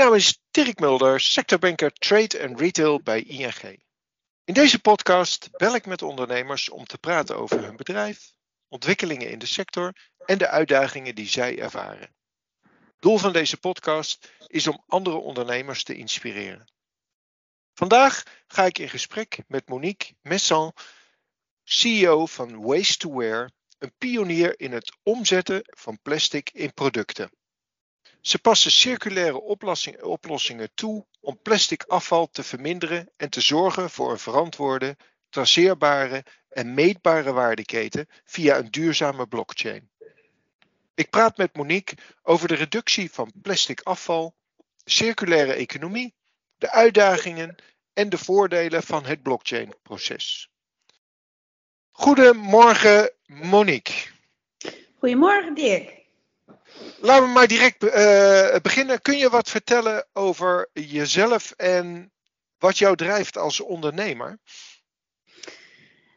naam is Dirk Mulder, sectorbanker Trade en Retail bij ING. In deze podcast bel ik met ondernemers om te praten over hun bedrijf, ontwikkelingen in de sector en de uitdagingen die zij ervaren. Doel van deze podcast is om andere ondernemers te inspireren. Vandaag ga ik in gesprek met Monique Messan, CEO van Waste to Wear, een pionier in het omzetten van plastic in producten. Ze passen circulaire oplossingen toe om plastic afval te verminderen en te zorgen voor een verantwoorde, traceerbare en meetbare waardeketen via een duurzame blockchain. Ik praat met Monique over de reductie van plastic afval, circulaire economie, de uitdagingen en de voordelen van het blockchain-proces. Goedemorgen, Monique. Goedemorgen, Dirk. Laten we maar direct uh, beginnen. Kun je wat vertellen over jezelf en wat jou drijft als ondernemer?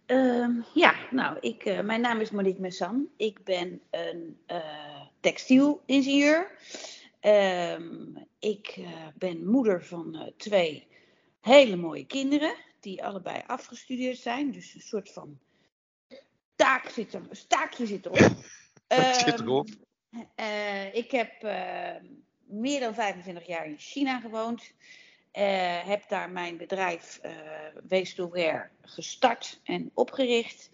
Uh, ja, nou, ik, uh, mijn naam is Monique Messan. Ik ben een uh, textielingenieur. Ehm, ik ben moeder van twee hele mooie kinderen, die allebei afgestudeerd zijn. Dus een soort van taak zit er, staakje zit erop. zit erop. Uh, ik heb uh, meer dan 25 jaar in China gewoond. Uh, heb daar mijn bedrijf Wear gestart en opgericht.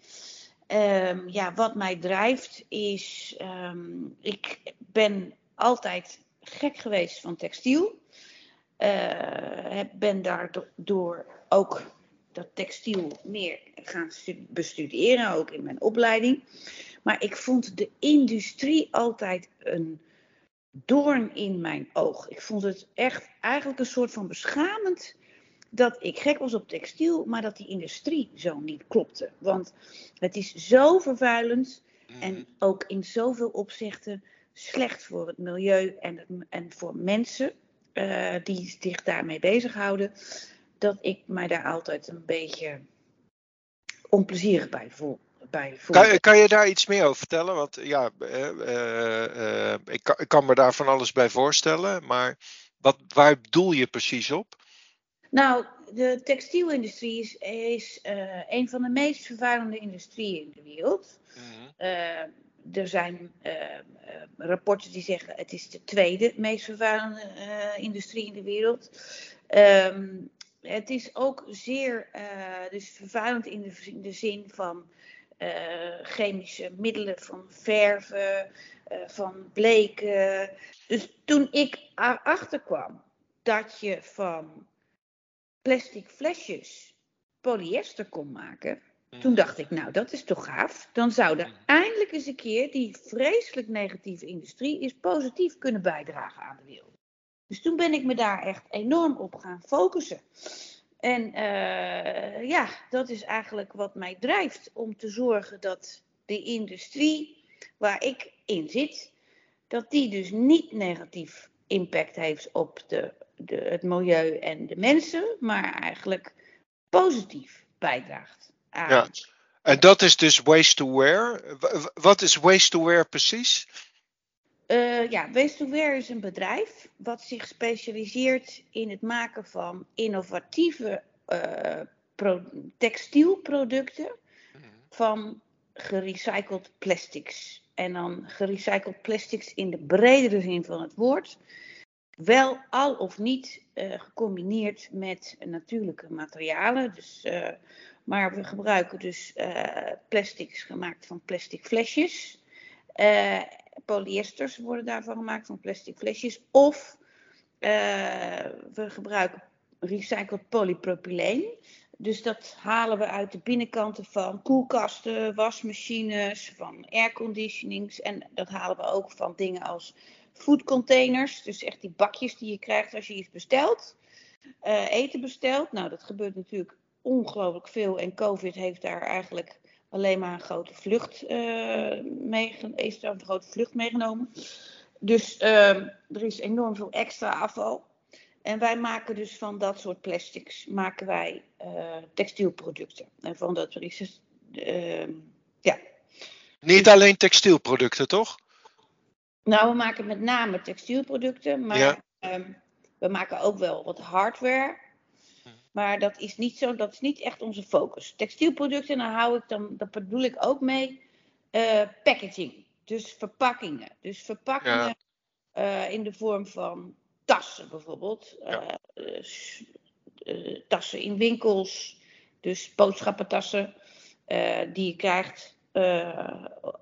Um, ja, wat mij drijft is, um, ik ben altijd gek geweest van textiel. ben daardoor ook dat textiel meer gaan bestuderen, ook in mijn opleiding. Maar ik vond de industrie altijd een doorn in mijn oog. Ik vond het echt eigenlijk een soort van beschamend dat ik gek was op textiel, maar dat die industrie zo niet klopte. Want het is zo vervuilend en mhm. ook in zoveel opzichten slecht voor het milieu en, en voor mensen uh, die zich daarmee bezighouden, dat ik mij daar altijd een beetje onplezierig bij voel bij Kan, kan, je daar iets meer over vertellen? Want ja, uh, uh, ik, kan, ik, kan, me daar van alles bij voorstellen. Maar wat, waar doel je precies op? Nou, de textielindustrie is, is een van de meest vervuilende industrieën in de wereld. Mhm. er zijn rapporten die zeggen het is de tweede meest vervuilende industrie in de wereld. Um, het is ook zeer dus vervuilend in de, in de zin van uh, chemische middelen van verven, uh, van bleken. Dus toen ik erachter kwam dat je van plastic flesjes polyester kon maken, toen dacht ik, nou dat is toch gaaf. Dan zou er eindelijk eens een keer die vreselijk negatieve industrie is positief kunnen bijdragen aan de wereld. Dus toen ben ik me daar echt enorm op gaan focussen. En uh, ja, dat is eigenlijk wat mij drijft om te zorgen dat de industrie waar ik in zit, dat die dus niet negatief impact heeft op de, de, het milieu en de mensen, maar eigenlijk positief bijdraagt aan. Ja. En dat is dus waste to wear. Wat is waste to wear precies? Uh, ja, Waste to Wear is een bedrijf wat zich specialiseert in het maken van innovatieve uh, textielproducten mhm. van gerecycled plastics. En dan gerecycled plastics in de bredere zin van het woord. Wel al of niet uh, gecombineerd met natuurlijke materialen. Dus, uh, maar we gebruiken dus plastics gemaakt van plastic flesjes polyesters worden daarvan gemaakt, van plastic flesjes. Of uh, we gebruiken recycled polypropyleen. Dus dat halen we uit de binnenkanten van koelkasten, wasmachines, van airconditionings. En dat halen we ook van dingen als foodcontainers. Dus echt die bakjes die je krijgt als je iets bestelt. Uh, eten bestelt. Nou, dat gebeurt natuurlijk ongelooflijk veel. En COVID heeft daar eigenlijk alleen maar een grote vlucht, uh, een grote vlucht meegenomen. Dus uh, er is enorm veel extra afval. En wij maken dus van dat soort plastics maken wij uh, textielproducten. En van dat is ehm, ja. Niet alleen textielproducten, toch? Nou, we maken met name textielproducten, maar ja. Ehm, we maken ook wel wat hardware. Maar dat is niet zo, dat is niet echt onze focus. Textielproducten, dan hou ik dan, dat bedoel ik ook mee uh, packaging. Dus verpakkingen. Dus verpakkingen uh, in de vorm van tassen bijvoorbeeld. Ja. Uh, tassen in winkels. Dus boodschappentassen die je krijgt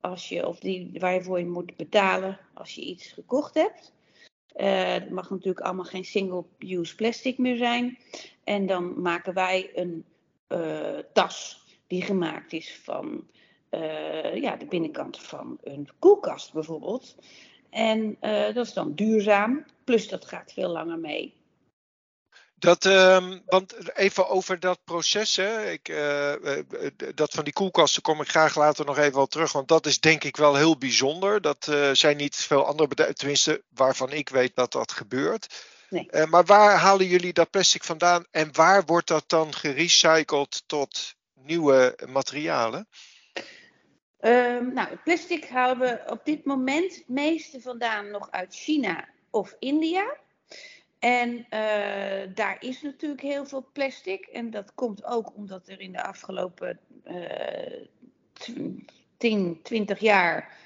als je, of die, waar je voor je moet betalen als je iets gekocht hebt. het mag natuurlijk allemaal geen single-use plastic meer zijn. En dan maken wij een tas die gemaakt is van uh, ja, de binnenkant van een koelkast bijvoorbeeld. En uh, dat is dan duurzaam, plus dat gaat veel langer mee. Dat, um, want even over dat proces, hè. Ik, dat van die koelkasten kom ik graag later nog even wel terug, want dat is denk ik wel heel bijzonder. Dat zijn niet veel andere bedrijven, tenminste waarvan ik weet dat dat gebeurt. Nee. maar waar halen jullie dat plastic vandaan en waar wordt dat dan gerecycled tot nieuwe materialen? Um, nou, plastic halen we op dit moment het meeste vandaan nog uit China of India. En uh, daar is natuurlijk heel veel plastic. En dat komt ook omdat er in de afgelopen uh, 10, 20 jaar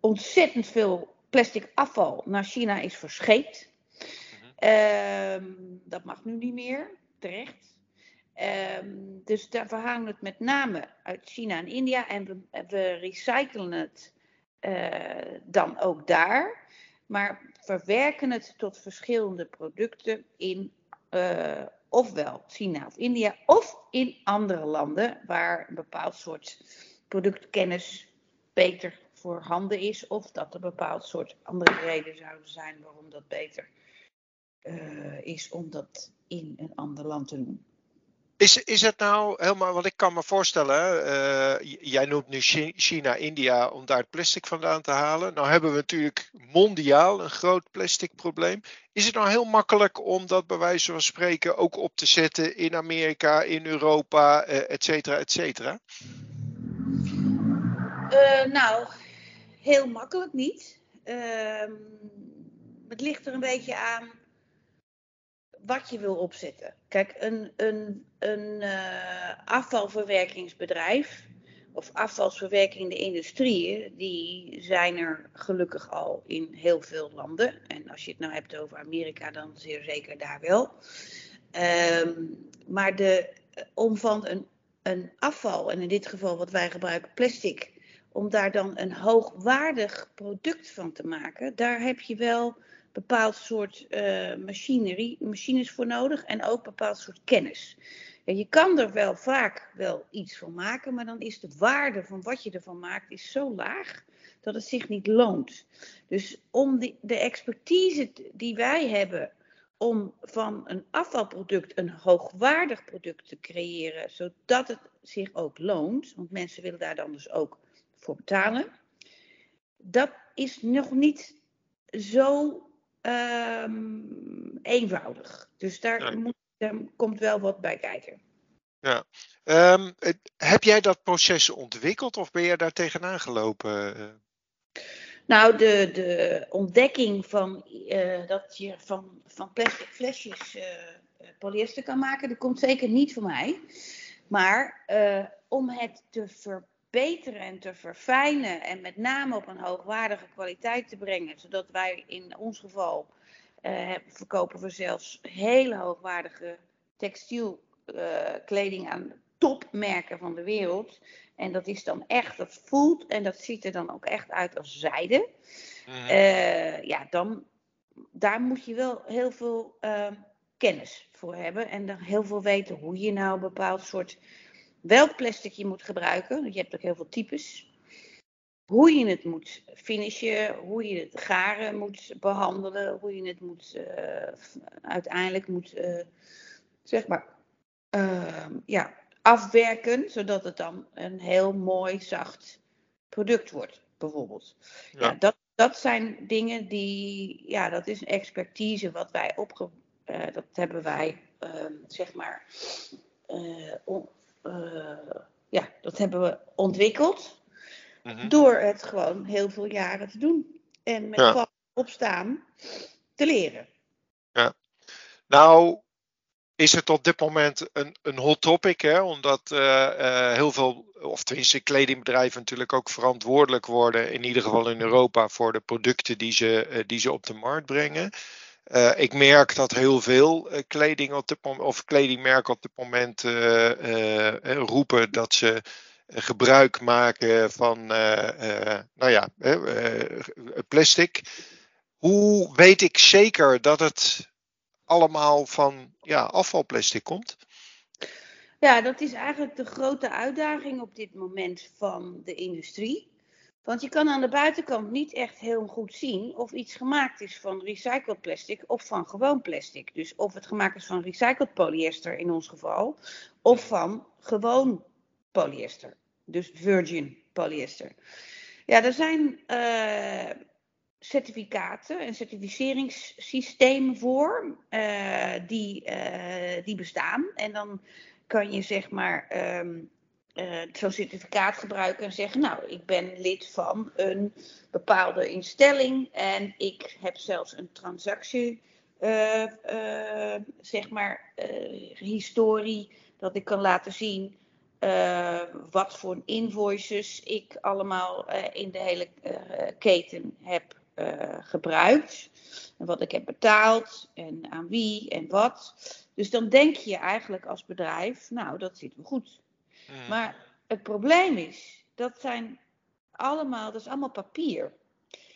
ontzettend veel plastic afval naar China is verscheept. Uh, dat mag nu niet meer, terecht. Um, dus daar verhangen het met name uit China en India en we, we recyclen het uh, dan ook daar, maar verwerken het tot verschillende producten in uh, ofwel China of India of in andere landen waar een bepaald soort productkennis beter voorhanden is of dat er een bepaald soort andere redenen zouden zijn waarom dat beter uh, is om dat in een ander land te doen. Is, is het nou helemaal, want ik kan me voorstellen, uh, jij noemt nu China, India om daar het plastic vandaan te halen. Nou hebben we natuurlijk mondiaal een groot plastic probleem. Is het nou heel makkelijk om dat bij wijze van spreken ook op te zetten in Amerika, in Europa, uh, et cetera, et cetera? Uh, nou, heel makkelijk niet. Ehm, het ligt er een beetje aan wat je wil opzetten. Kijk, een, een, een uh, afvalverwerkingsbedrijf of afvalverwerkende industrieën, die zijn er gelukkig al in heel veel landen. En als je het nou hebt over Amerika, dan zeer zeker daar wel. Um, maar de, om van een, een afval, en in dit geval wat wij gebruiken, plastic, om daar dan een hoogwaardig product van te maken, daar heb je wel bepaald soort uh, machinerie, machines voor nodig en ook bepaald soort kennis. Ja, je kan er wel vaak wel iets van maken, maar dan is de waarde van wat je ervan maakt is zo laag dat het zich niet loont. Dus om die, de expertise die wij hebben om van een afvalproduct een hoogwaardig product te creëren, zodat het zich ook loont, want mensen willen daar dan dus ook voor betalen, dat is nog niet zo um, eenvoudig. Dus daar, moet, daar, komt wel wat bij kijken. Ja. Um, heb jij dat proces ontwikkeld of ben je daar tegenaan gelopen? Nou, de, de ontdekking van uh, dat je van, van plastic flesjes uh, polyester kan maken, dat komt zeker niet van mij. Maar uh, om het te verbeteren verbeteren en te verfijnen en met name op een hoogwaardige kwaliteit te brengen. Zodat wij in ons geval uh, verkopen we zelfs hele hoogwaardige textielkleding uh, aan topmerken van de wereld. En dat is dan echt, dat voelt en dat ziet er dan ook echt uit als zijde. Mm. Uh, ja, dan, daar moet je wel heel veel kennis voor hebben. En dan heel veel weten hoe je nou een bepaald soort welk plastic je moet gebruiken. Je hebt ook heel veel types. Hoe je het moet finishen, hoe je het garen moet behandelen, hoe je het moet uh, uiteindelijk moet, uh, zeg maar, uh, ja, afwerken, zodat het dan een heel mooi zacht product wordt, bijvoorbeeld. Ja. ja dat, dat zijn dingen die, ja, dat is een expertise wat wij opge, dat hebben wij, ehm, zeg maar, ja, dat hebben we ontwikkeld. Mhm. Door het gewoon heel veel jaren te doen. En met ja. opstaan te leren. Ja. Nou, is het op dit moment een, een hot topic, hè? omdat uh, heel veel, of tenminste kledingbedrijven natuurlijk ook verantwoordelijk worden, in ieder geval in Europa, voor de producten die ze, uh, die ze op de markt brengen. Ik merk dat heel veel kleding op kledingmerken op dit moment roepen dat ze gebruik maken van nou ja, plastic. Hoe weet ik zeker dat het allemaal van ja, afvalplastic komt? Ja, dat is eigenlijk de grote uitdaging op dit moment van de industrie. Want je kan aan de buitenkant niet echt heel goed zien of iets gemaakt is van recycled plastic of van gewoon plastic. Dus of het gemaakt is van recycled polyester in ons geval, of van gewoon polyester. Dus virgin polyester. Ja, er zijn uh, certificaten en certificeringssystemen voor uh, die, uh, die bestaan. En dan kan je zeg maar um, uh, zo'n certificaat gebruiken en zeggen, nou, ik ben lid van een bepaalde instelling en ik heb zelfs een transactie, zeg maar, historie, dat ik kan laten zien wat voor invoices ik allemaal in de hele keten heb gebruikt. En wat ik heb betaald en aan wie en wat. Dus dan denk je eigenlijk als bedrijf, nou, dat zit wel goed. Mm. Maar het probleem is, dat zijn allemaal, dat is allemaal papier.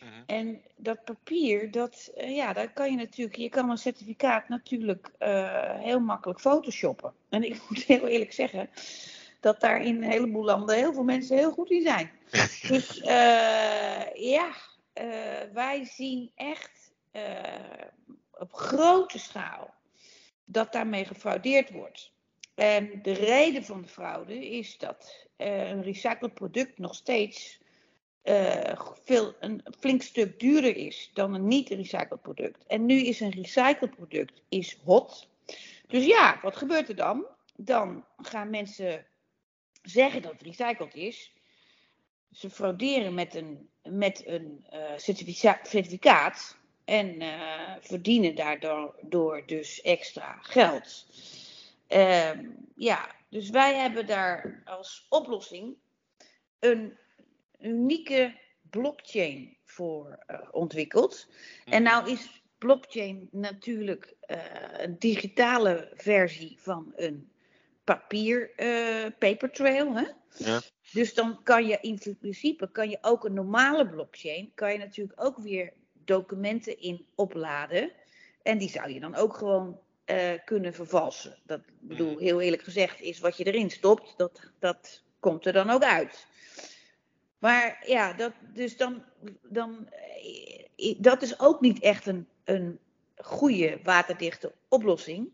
Mm-hmm. En dat papier, dat, uh, ja, daar kan je natuurlijk, je kan een certificaat natuurlijk uh, heel makkelijk photoshoppen. En ik moet heel eerlijk zeggen, dat daar in een heleboel landen heel veel mensen heel goed in zijn. dus uh, ja, wij zien echt op grote schaal dat daarmee gefraudeerd wordt. En de reden van de fraude is dat uh, een recycled product nog steeds veel, een flink stuk duurder is dan een niet-recycled product. En nu is een recycled product is hot. Dus ja, wat gebeurt er dan? Dan gaan mensen zeggen dat het recycled is. Ze frauderen met een met een uh, certificaat en verdienen daardoor door dus extra geld. Uh, ja, dus wij hebben daar als oplossing een unieke blockchain voor uh, ontwikkeld. En mhm. nou is blockchain natuurlijk een digitale versie van een papier paper trail. Hè? Ja. Dus dan kan je in principe kan je ook een normale blockchain, kan je natuurlijk ook weer documenten in opladen. En die zou je dan ook gewoon uh, kunnen vervalsen. Dat bedoel, mm. heel eerlijk gezegd, is wat je erin stopt, dat, dat komt er dan ook uit. Maar ja, dat, dus dan, dan, eh, dat is ook niet echt een, een goede waterdichte oplossing.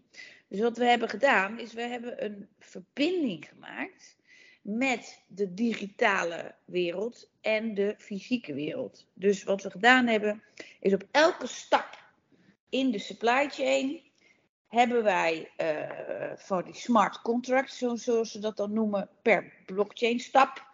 Dus wat we hebben gedaan, is we hebben een verbinding gemaakt met de digitale wereld en de fysieke wereld. Dus wat we gedaan hebben, is op elke stap in de supply chain hebben wij uh, voor die smart contracts, zoals ze dat dan noemen, per blockchain stap,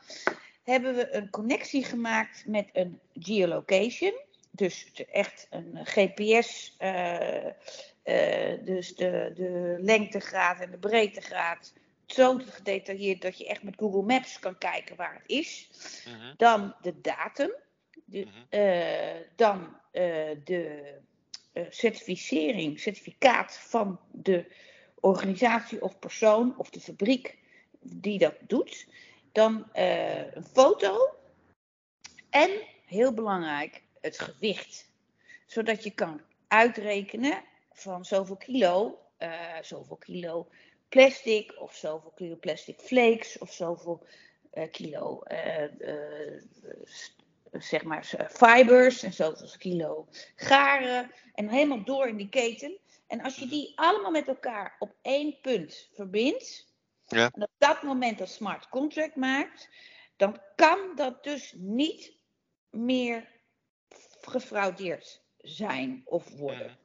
hebben we een connectie gemaakt met een geolocation. Dus echt een GPS, uh, uh, dus de, de lengtegraad en de breedtegraad zo gedetailleerd dat je echt met Google Maps kan kijken waar het is. Mhm. Dan de datum. De, mhm. eh, dan de certificering, certificaat van de organisatie of persoon of de fabriek die dat doet. Dan een foto. En, heel belangrijk, het gewicht. Zodat je kan uitrekenen van zoveel kilo, zoveel kilo plastic of zoveel kilo plastic flakes of zoveel uh, kilo zeg maar fibers en zoveel kilo garen en helemaal door in die keten. En als je die allemaal met elkaar op één punt verbindt, ja. en op dat moment een smart contract maakt, dan kan dat dus niet meer gefraudeerd zijn of worden.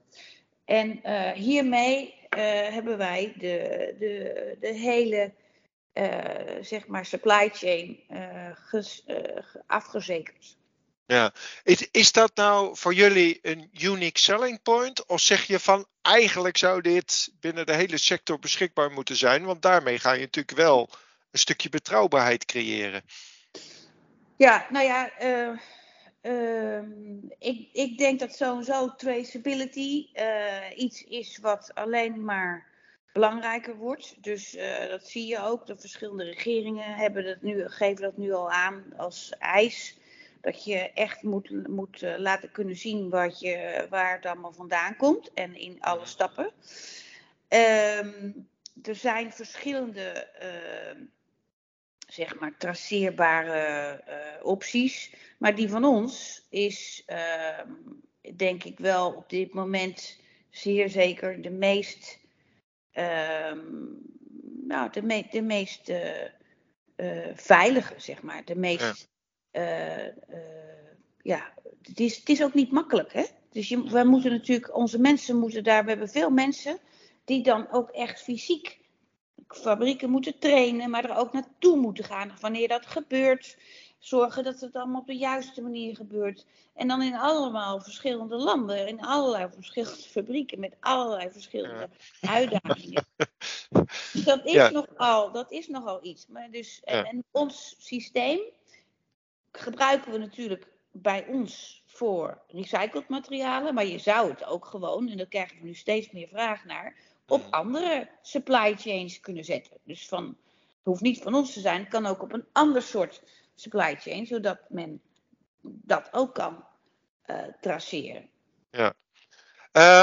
En uh, hiermee uh, hebben wij de, de, de hele uh, zeg maar supply chain ges, afgezekerd. Ja, is, is dat nou voor jullie een unique selling point? Of zeg je van eigenlijk zou dit binnen de hele sector beschikbaar moeten zijn? Want daarmee ga je natuurlijk wel een stukje betrouwbaarheid creëren. Ja, nou ja, uh, uh, ik, ik denk dat sowieso traceability uh, iets is wat alleen maar belangrijker wordt. Dus uh, dat zie je ook. De verschillende regeringen hebben dat nu, geven dat nu al aan als eis. Dat je echt moet, moet uh, laten kunnen zien wat je, waar het allemaal vandaan komt. En in alle stappen. Um, er zijn verschillende uh, zeg maar traceerbare uh, opties. Maar die van ons is ehm, denk ik wel op dit moment zeer zeker de meest um, nou, de, me de meest uh, uh, veilige, zeg maar. De meest. Ja. Uh, ja, het is, het is ook niet makkelijk, hè? Dus je, wij moeten natuurlijk, onze mensen moeten daar, we hebben veel mensen die dan ook echt fysiek fabrieken moeten trainen, maar er ook naartoe moeten gaan wanneer dat gebeurt zorgen dat het allemaal op de juiste manier gebeurt. En dan in allemaal verschillende landen, in allerlei verschillende fabrieken, met allerlei verschillende uitdagingen. Dus dat is, ja. nogal, dat is nogal iets. Maar dus, en, en ons systeem gebruiken we natuurlijk bij ons voor recycled materialen, maar je zou het ook gewoon, en daar krijgen we nu steeds meer vraag naar, op andere supply chains kunnen zetten. Dus van, het hoeft niet van ons te zijn, het kan ook op een ander soort supply chain, zodat men dat ook kan uh, traceren. Ja.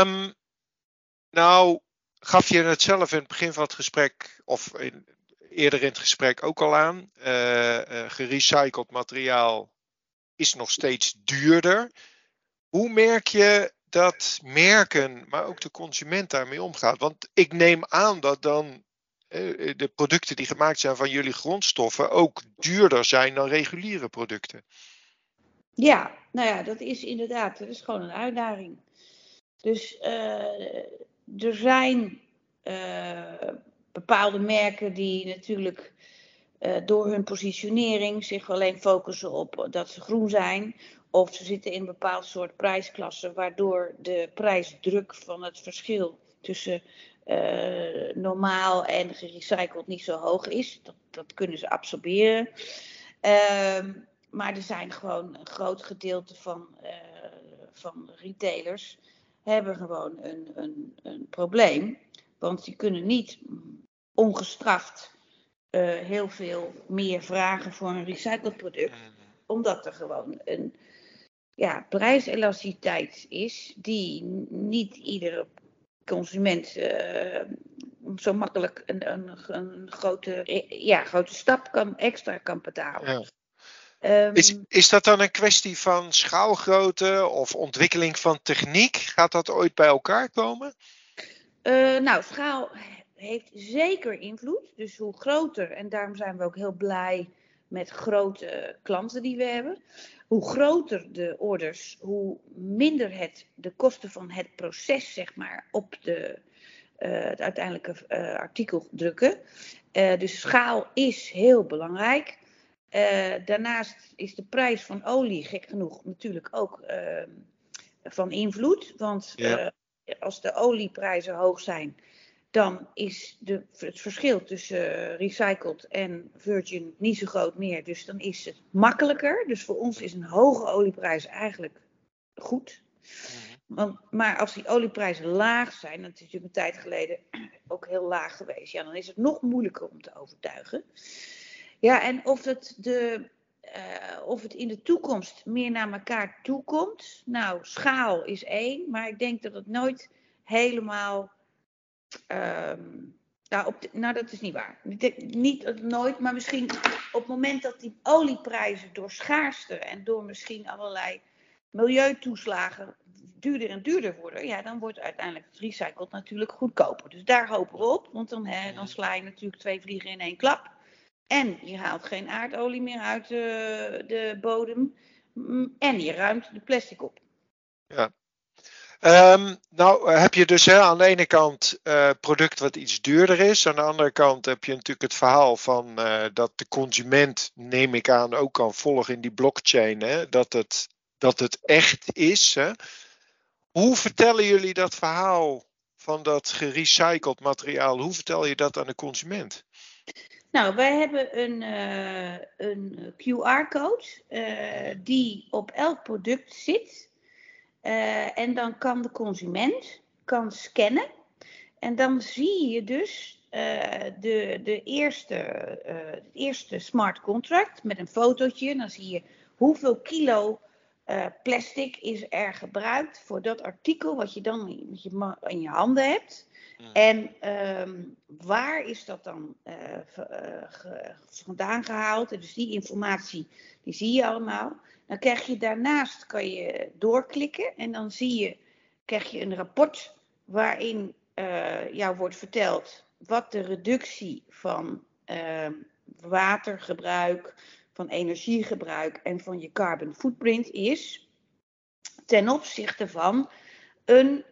Um, nou, gaf je het zelf in het begin van het gesprek, of in, eerder in het gesprek ook al aan. Uh, uh, gerecycled materiaal is nog steeds duurder. Hoe merk je dat merken, maar ook de consument daarmee omgaat? Want ik neem aan dat dan eh, de producten die gemaakt zijn van jullie grondstoffen ook duurder zijn dan reguliere producten. Ja, nou ja, dat is inderdaad, dat is gewoon een uitdaging. Dus uh, er zijn bepaalde merken die natuurlijk door hun positionering zich alleen focussen op dat ze groen zijn. Of ze zitten in een bepaald soort prijsklasse, waardoor de prijsdruk van het verschil tussen uh, normaal en gerecycled niet zo hoog is. Dat, dat kunnen ze absorberen. Uh, maar er zijn gewoon een groot gedeelte van, uh, van retailers hebben gewoon een, een, een probleem. Want die kunnen niet ongestraft uh, heel veel meer vragen voor een recycled product. Omdat er gewoon een ja, prijselasticiteit is die niet iedere consument uh, zo makkelijk een, een, een, grote, ja, grote stap kan, extra kan betalen. Ja. Um, is, is dat dan een kwestie van schaalgrootte of ontwikkeling van techniek? Gaat dat ooit bij elkaar komen? Uh, nou, schaal heeft zeker invloed. Dus hoe groter, en daarom zijn we ook heel blij met grote klanten die we hebben. Hoe groter de orders, hoe minder het, de kosten van het proces, zeg maar, op de, uh, het uiteindelijke uh, artikel drukken. Uh, dus schaal is heel belangrijk. daarnaast is de prijs van olie, gek genoeg, natuurlijk ook van invloed. Want ja. als de olieprijzen hoog zijn, dan is de, het verschil tussen uh, recycled en virgin niet zo groot meer. Dus dan is het makkelijker. Dus voor ons is een hoge olieprijs eigenlijk goed. Mhm. Want, maar als die olieprijzen laag zijn, dat is natuurlijk een tijd geleden ook heel laag geweest, ja, dan is het nog moeilijker om te overtuigen. Ja, en of het, de, uh, of het in de toekomst meer naar elkaar toekomt. Nou, schaal is één, maar ik denk dat het nooit helemaal Um, nou, op nou, dat is niet waar. Niet nooit, maar misschien op het moment dat die olieprijzen door schaarste en door misschien allerlei milieutoeslagen duurder en duurder worden, ja, dan wordt uiteindelijk het recycled natuurlijk goedkoper. Dus daar hopen we op, want dan, hè, dan sla je natuurlijk twee vliegen in één klap. En je haalt geen aardolie meer uit de, de bodem. En je ruimt de plastic op. Ja, Um, nou eh, heb je dus hè, aan de ene kant uh, product wat iets duurder is. Aan de andere kant heb je natuurlijk het verhaal van uh, dat de consument, neem ik aan, ook kan volgen in die blockchain. Hè, dat het dat het echt is. Hè? Hoe vertellen jullie dat verhaal van dat gerecycled materiaal? Hoe vertel je dat aan de consument? Nou, wij hebben een, een QR-code die op elk product zit. Uh, en dan kan de consument kan scannen. En dan zie je dus de, de eerste, het eerste smart contract met een fotootje. Dan zie je hoeveel kilo plastic is er gebruikt voor dat artikel wat je dan in je handen hebt. En ehm, waar is dat dan uh, vandaan gehaald? Dus die informatie, die zie je allemaal. Dan krijg je daarnaast, kan je doorklikken en dan zie je, krijg je een rapport waarin uh, jou wordt verteld wat de reductie van ehm, watergebruik, van energiegebruik en van je carbon footprint is ten opzichte van een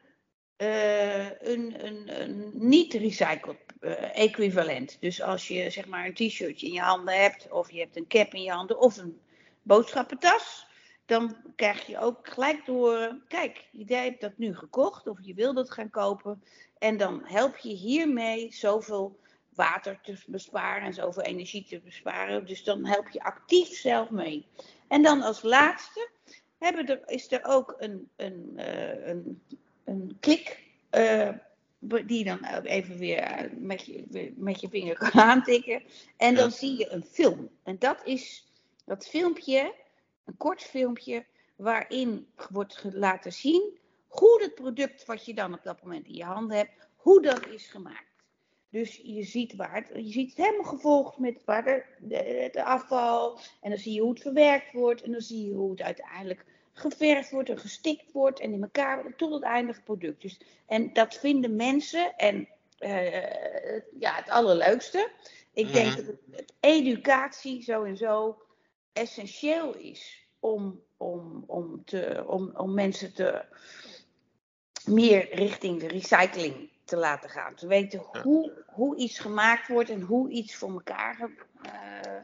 uh, een, een, een, niet recycled uh, equivalent. Dus als je zeg maar een t-shirtje in je handen hebt, of je hebt een cap in je handen, of een boodschappentas, dan krijg je ook gelijk door, kijk, jij hebt dat nu gekocht, of je wil dat gaan kopen, en dan help je hiermee zoveel water te besparen en zoveel energie te besparen. Dus dan help je actief zelf mee. En dan als laatste hebben er, is er ook een, een, uh, een een klik. Uh, die dan even weer met je, met je vinger kan aantikken. En dan zie je een film. En dat is dat filmpje, een kort filmpje, waarin wordt laten zien hoe het product wat je dan op dat moment in je handen hebt, hoe dat is gemaakt. Dus je ziet, waar het, je ziet het helemaal gevolgd met waar de, de, de afval. En dan zie je hoe het verwerkt wordt. En dan zie je hoe het uiteindelijk geverfd wordt en gestikt wordt en in elkaar tot het eindige product. Dus, en dat vinden mensen en uh, ja, het allerleukste. Ik denk mhm. dat het, educatie zo en zo essentieel is om, om, om, te, om, om mensen te meer richting de recycling te laten gaan. Te weten hoe, hoe iets gemaakt wordt en hoe iets voor elkaar uh,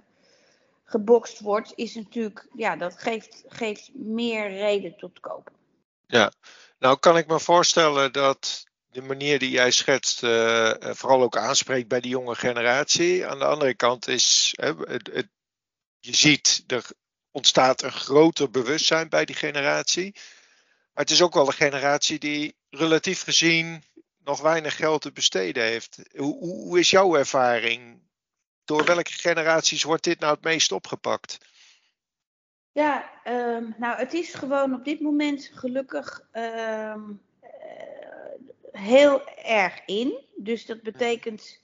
gebokst wordt, is natuurlijk, ja, dat geeft, geeft meer reden tot kopen. Ja, nou kan ik me voorstellen dat de manier die jij schetst uh, vooral ook aanspreekt bij de jonge generatie. Aan de andere kant is, het, je ziet, er ontstaat een groter bewustzijn bij die generatie. Maar het is ook wel een generatie die relatief gezien nog weinig geld te besteden heeft. Hoe, hoe is jouw ervaring door welke generaties wordt dit nou het meest opgepakt? Ja, um, nou het is gewoon op dit moment gelukkig um, heel erg in. Dus dat betekent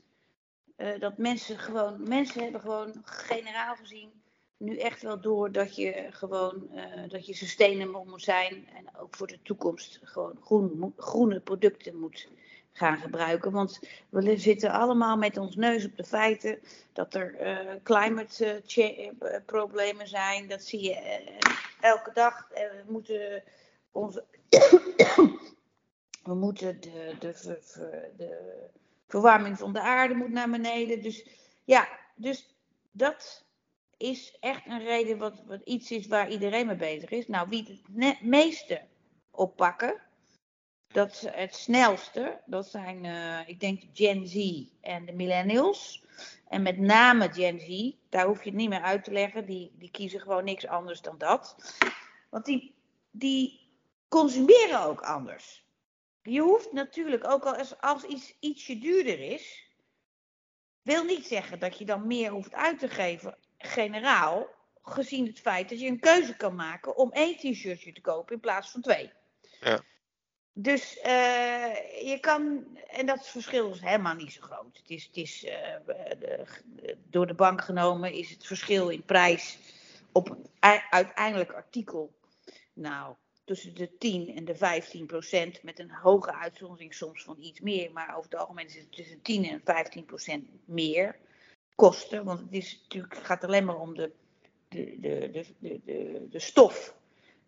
uh, dat mensen gewoon, mensen hebben gewoon generaal gezien nu echt wel door dat je gewoon, uh, dat je sustainable moet zijn en ook voor de toekomst gewoon groen, groene producten moet gaan gebruiken. Want we zitten allemaal met ons neus op de feiten dat er uh, climate uh, problemen zijn. Dat zie je elke dag. we moeten onze. we moeten de, de, de, verwarming van de aarde moet naar beneden. Dus ja, dus dat is echt een reden wat, wat iets is waar iedereen mee bezig is. Nou, wie het meeste oppakken, dat het snelste, dat zijn, uh, ik denk, Gen Z en de millennials. En met name Gen Z, daar hoef je het niet meer uit te leggen. Die, die kiezen gewoon niks anders dan dat. Want die, die consumeren ook anders. Je hoeft natuurlijk, ook als, als iets ietsje duurder is, wil niet zeggen dat je dan meer hoeft uit te geven, generaal, gezien het feit dat je een keuze kan maken om één t-shirtje te kopen in plaats van twee. Ja. Dus uh, je kan, en dat verschil is helemaal niet zo groot. Het is, het is uh, de, door de bank genomen is het verschil in prijs op een uiteindelijk artikel, nou, tussen de 10 en de 15 procent, met een hoge uitzondering soms van iets meer, maar over het algemeen is het tussen 10 en 15 procent meer kosten, want het is natuurlijk, gaat alleen maar om de, de, de, de, de, de stof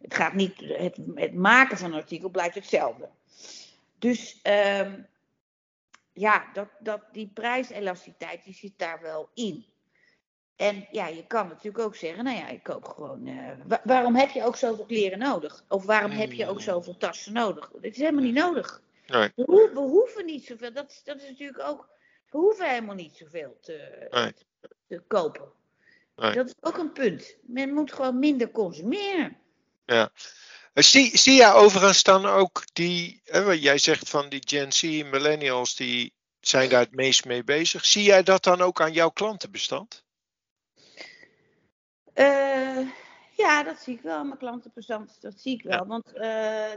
het gaat niet, het, het maken van een artikel blijft hetzelfde. Dus um, ja, dat, dat, die prijselasticiteit die zit daar wel in. En ja, je kan natuurlijk ook zeggen, nou ja, ik koop gewoon. Uh, waarom heb je ook zoveel kleren nodig? Of waarom heb je ook zoveel tassen nodig? Dat is helemaal niet nodig. Nee. We, we, hoeven niet zoveel. Dat, dat is natuurlijk ook. We hoeven helemaal niet zoveel te, nee. te, kopen. Nee. Dat is ook een punt. Men moet gewoon minder consumeren. Ja. Zie, zie jij overigens dan ook die, hè, jij zegt van die Gen Z, millennials, die zijn daar het meest mee bezig. Zie jij dat dan ook aan jouw klantenbestand? Uh, ja, dat zie ik wel aan mijn klantenbestand. Dat zie ik wel. Ja. Want uh,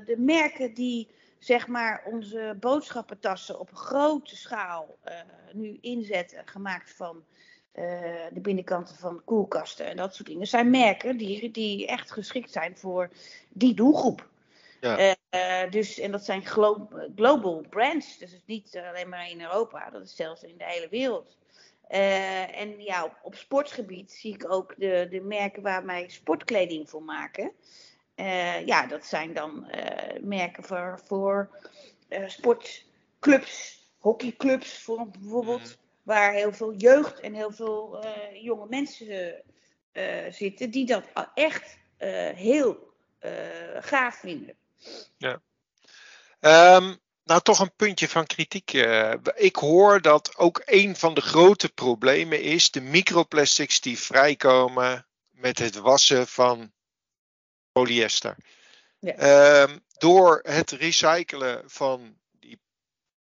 de merken die zeg maar onze boodschappentassen op grote schaal uh, nu inzetten, gemaakt van de binnenkant van koelkasten en dat soort dingen, zijn merken die, die echt geschikt zijn voor die doelgroep. Ja. dus, en dat zijn glo global brands. Dus het is niet alleen maar in Europa, dat is zelfs in de hele wereld. Uh, en ja, op, op, sportgebied zie ik ook de, de merken waar wij sportkleding voor maken. Uh, ja, dat zijn dan merken voor, voor sportclubs, hockeyclubs voor, bijvoorbeeld. Waar heel veel jeugd en heel veel jonge mensen zitten die dat echt heel gaaf vinden. Ja. Um, nou, toch een puntje van kritiek. Ik hoor dat ook een van de grote problemen is de microplastics die vrijkomen met het wassen van polyester. Ja. Um, door het recyclen van die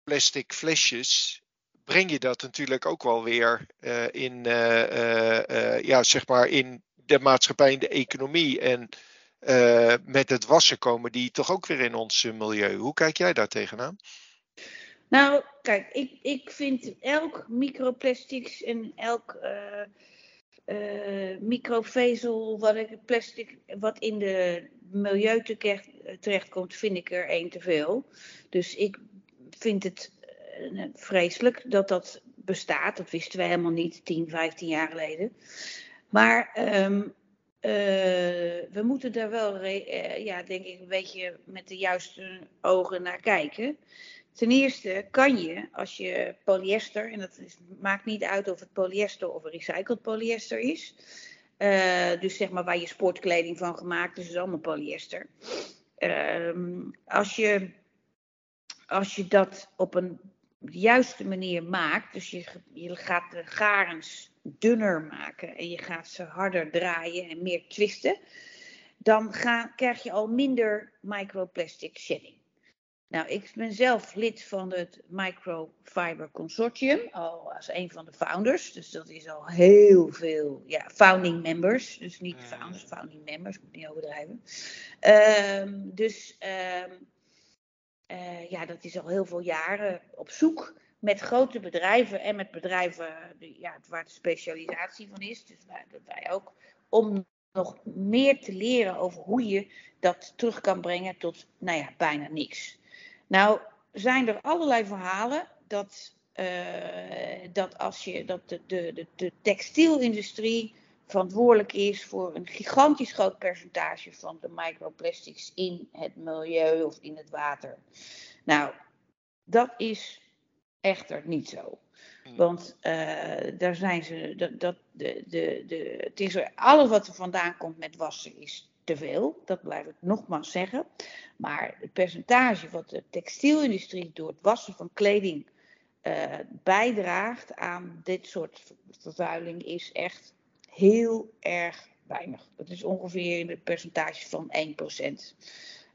plastic flesjes breng je dat natuurlijk ook wel weer uh, in, uh, uh, ja, zeg maar in de maatschappij, in de economie. En met het wassen komen die toch ook weer in ons milieu. Hoe kijk jij daar tegenaan? Nou, kijk, ik, ik vind elk microplastics en elk microvezel, wat ik, plastic wat in de milieu terecht, terechtkomt, vind ik er één te veel. Dus ik vind het vreselijk dat dat bestaat. Dat wisten wij helemaal niet 10, 15 jaar geleden. Maar um, uh, we moeten daar wel, ja, denk ik, een beetje met de juiste ogen naar kijken. Ten eerste kan je, als je polyester, en dat maakt niet uit of het polyester of recycled polyester is, dus zeg maar waar je sportkleding van gemaakt is, is allemaal polyester. Ehm, als, je, als je dat op een juiste manier maakt, dus je, je gaat de garens dunner maken en je gaat ze harder draaien en meer twisten, dan ga, krijg je al minder microplastic shedding. Nou, ik ben zelf lid van het Microfiber Consortium, al als een van de founders. Dus dat is al heel veel, ja, founding members. Dus niet founders, founding members, moet niet overdrijven. Um, dus um, uh, ja, dat is al heel veel jaren op zoek met grote bedrijven en met bedrijven ja, waar de specialisatie van is. Dus wij, wij ook. Om nog meer te leren over hoe je dat terug kan brengen tot, nou ja, bijna niks. Nou, zijn er allerlei verhalen dat, uh, dat als je dat de, de, de textielindustrie verantwoordelijk is voor een gigantisch groot percentage van de microplastics in het milieu of in het water. Nou, dat is echter niet zo. Want uh, daar zijn ze, dat, dat, de, de, de, het is er, alles wat er vandaan komt met wassen is te veel. Dat blijf ik nogmaals zeggen. Maar het percentage wat de textielindustrie door het wassen van kleding uh, bijdraagt aan dit soort vervuiling is echt heel erg weinig. Dat is ongeveer in het percentage van 1%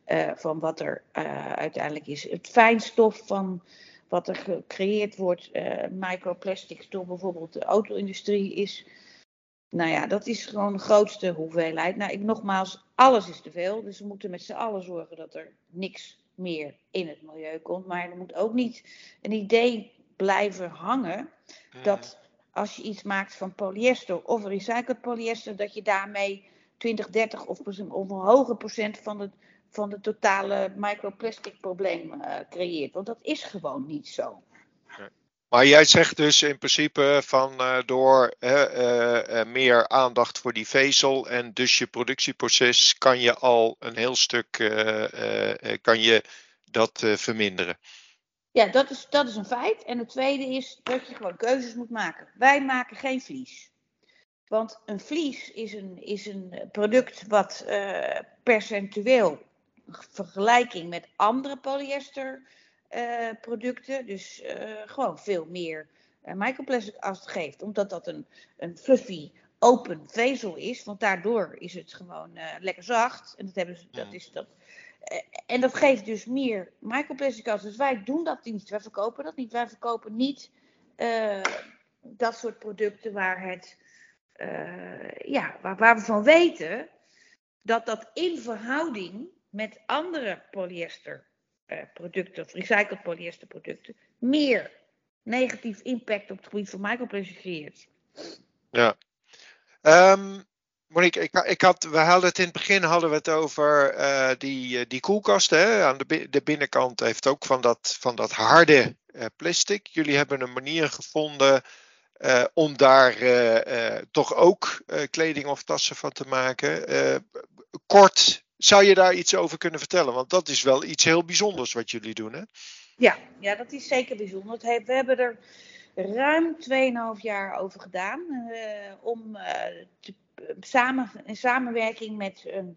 uh, van wat er uh, uiteindelijk is. Het fijnstof van wat er gecreëerd wordt, uh, microplastics door bijvoorbeeld de auto-industrie, is. Nou ja, dat is gewoon de grootste hoeveelheid. Nou, ik nogmaals, alles is te veel. Dus we moeten met z'n allen zorgen dat er niks meer in het milieu komt. Maar er moet ook niet een idee blijven hangen dat als je iets maakt van polyester of recycled polyester, dat je daarmee 20, 30 of, een hoger procent van het van het totale microplastic probleem uh, creëert. Want dat is gewoon niet zo. Maar jij zegt dus in principe van uh, door uh, meer aandacht voor die vezel en dus je productieproces kan je al een heel stuk kan je dat verminderen. Ja, dat is, dat is een feit. En het tweede is dat je gewoon keuzes moet maken. Wij maken geen vlies. Want een vlies is een, is een product wat uh, percentueel vergelijking met andere polyesterproducten, uh, dus uh, gewoon veel meer microplastic als het geeft. Omdat dat een, een fluffy open vezel is, want daardoor is het gewoon lekker zacht. En dat, hebben ze, dat is dat. En dat geeft dus meer microplastic. Dus wij doen dat niet. Wij verkopen dat niet. Wij verkopen niet dat soort producten waar het uh, ja, waar, we van weten dat dat in verhouding met andere polyesterproducten, of recycled polyesterproducten, meer negatief impact op het gebied van microplastic creëert. Ja. Um, Monique, ik, ik, had, we hadden het in het begin hadden we het over uh, die, die koelkast. Hè? Aan de, de binnenkant heeft ook van dat, van dat harde plastic. Jullie hebben een manier gevonden om daar toch ook kleding of tassen van te maken. kort, zou je daar iets over kunnen vertellen? Want dat is wel iets heel bijzonders wat jullie doen, hè? Ja, ja dat is zeker bijzonder. We hebben er ruim 2,5 jaar over gedaan om te, samen, in samenwerking met een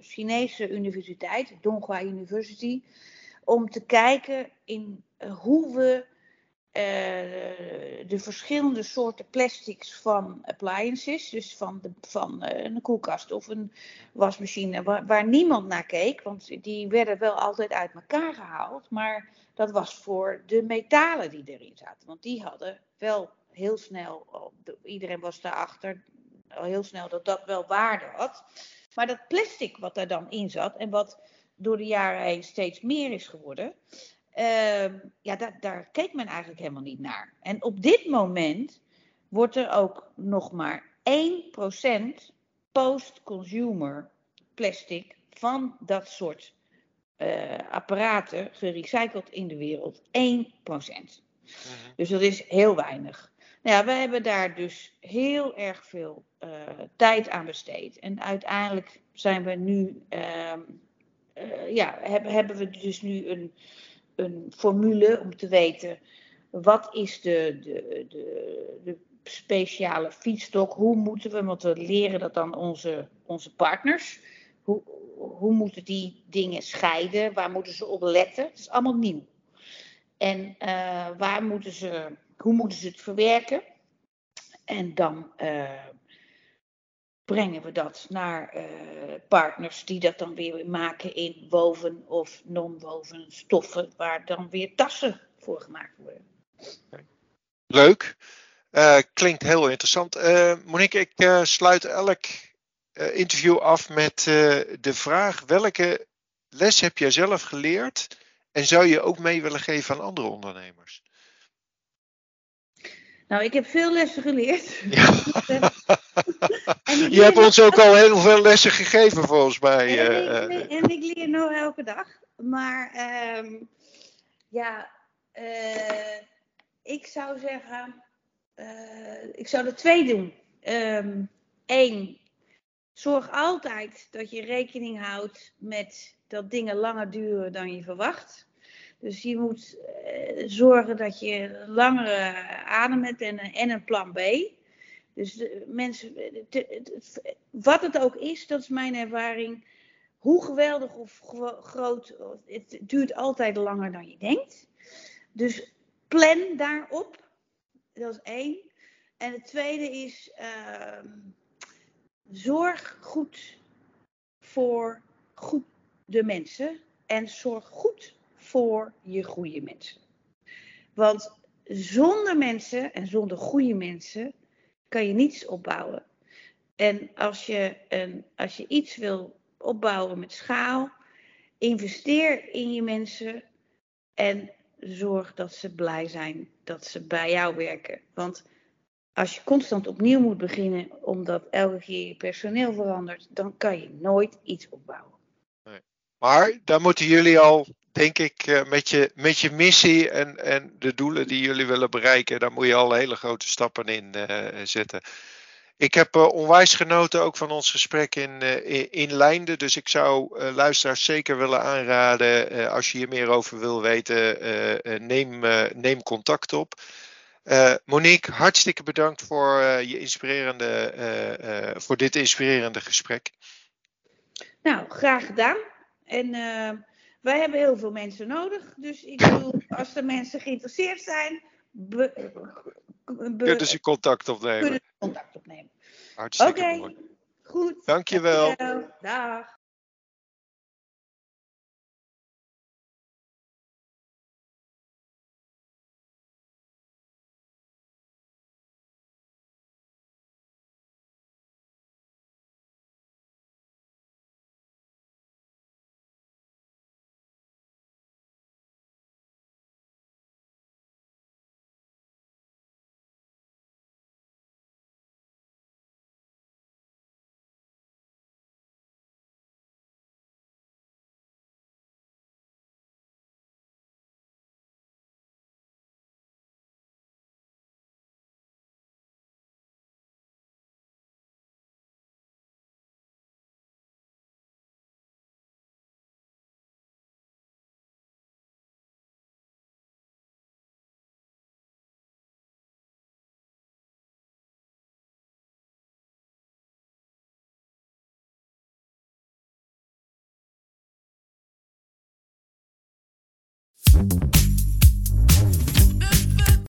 Chinese universiteit, Donghua University, om te kijken in hoe we uh, de verschillende soorten plastics van appliances, dus van, de, van een koelkast of een wasmachine, waar, waar, niemand naar keek, want die werden wel altijd uit elkaar gehaald, maar dat was voor de metalen die erin zaten, want die hadden wel heel snel, iedereen was daarachter, al heel snel dat dat wel waarde had. Maar dat plastic wat daar dan in zat en wat door de jaren heen steeds meer is geworden, uh, ja, daar, daar keek men eigenlijk helemaal niet naar. En op dit moment wordt er ook nog maar 1% post-consumer plastic van dat soort uh, apparaten gerecycled in de wereld. 1%. Uh -huh. Dus dat is heel weinig. Nou ja, we hebben daar dus heel erg veel uh, tijd aan besteed. En uiteindelijk zijn we nu, uh, ja, hebben, we dus nu een, een formule om te weten wat is de, de, de, de speciale fietsstok, hoe moeten we, want we leren dat dan onze, onze partners, hoe, hoe moeten die dingen scheiden, waar moeten ze op letten, het is allemaal nieuw. En uh, waar moeten ze, hoe moeten ze het verwerken? En dan uh, brengen we dat naar uh, partners die dat dan weer maken in woven of non-woven stoffen, waar dan weer tassen voor gemaakt worden. Leuk. Uh, klinkt heel interessant. Monique, ik sluit elk interview af met de vraag: welke les heb jij zelf geleerd en zou je ook mee willen geven aan andere ondernemers? Nou, ik heb veel lessen geleerd. Ja. je hebt ons ook al heel veel lessen gegeven, volgens mij. En, ik, en ik leer nog elke dag. Maar um, ja, uh, ik zou zeggen, uh, ik zou er twee doen. Eén, um, zorg altijd dat je rekening houdt met dat dingen langer duren dan je verwacht. Dus je moet uh, zorgen dat je langere adem hebt en, en een plan B. Dus de, mensen, wat het ook is, dat is mijn ervaring. Hoe geweldig of groot, het duurt altijd langer dan je denkt. Dus plan daarop. Dat is één. En het tweede is, uh, zorg goed voor goed de mensen. En zorg goed voor je goede mensen. Want zonder mensen en zonder goede mensen kan je niets opbouwen. En als je, een, als je iets wil opbouwen met schaal, investeer in je mensen en zorg dat ze blij zijn dat ze bij jou werken. Want als je constant opnieuw moet beginnen omdat elke keer je personeel verandert, dan kan je nooit iets opbouwen. Maar daar moeten jullie al denk ik, eh, met je, met je missie en, en de doelen die jullie willen bereiken, daar moet je al hele grote stappen in uh, zetten. Ik heb uh, onwijs genoten ook van ons gesprek in, in Leinden. Dus ik zou luisteraars zeker willen aanraden, als je hier meer over wil weten, neem, neem contact op. Monique, hartstikke bedankt voor, je inspirerende, voor dit inspirerende gesprek. Nou, graag gedaan. En wij hebben heel veel mensen nodig. Dus ik bedoel, als er mensen geïnteresseerd zijn, kunnen ze contact opnemen. Kunnen ze contact opnemen. Hartstikke okay. mooi. Goed. Dankjewel. Dankjewel. Dag.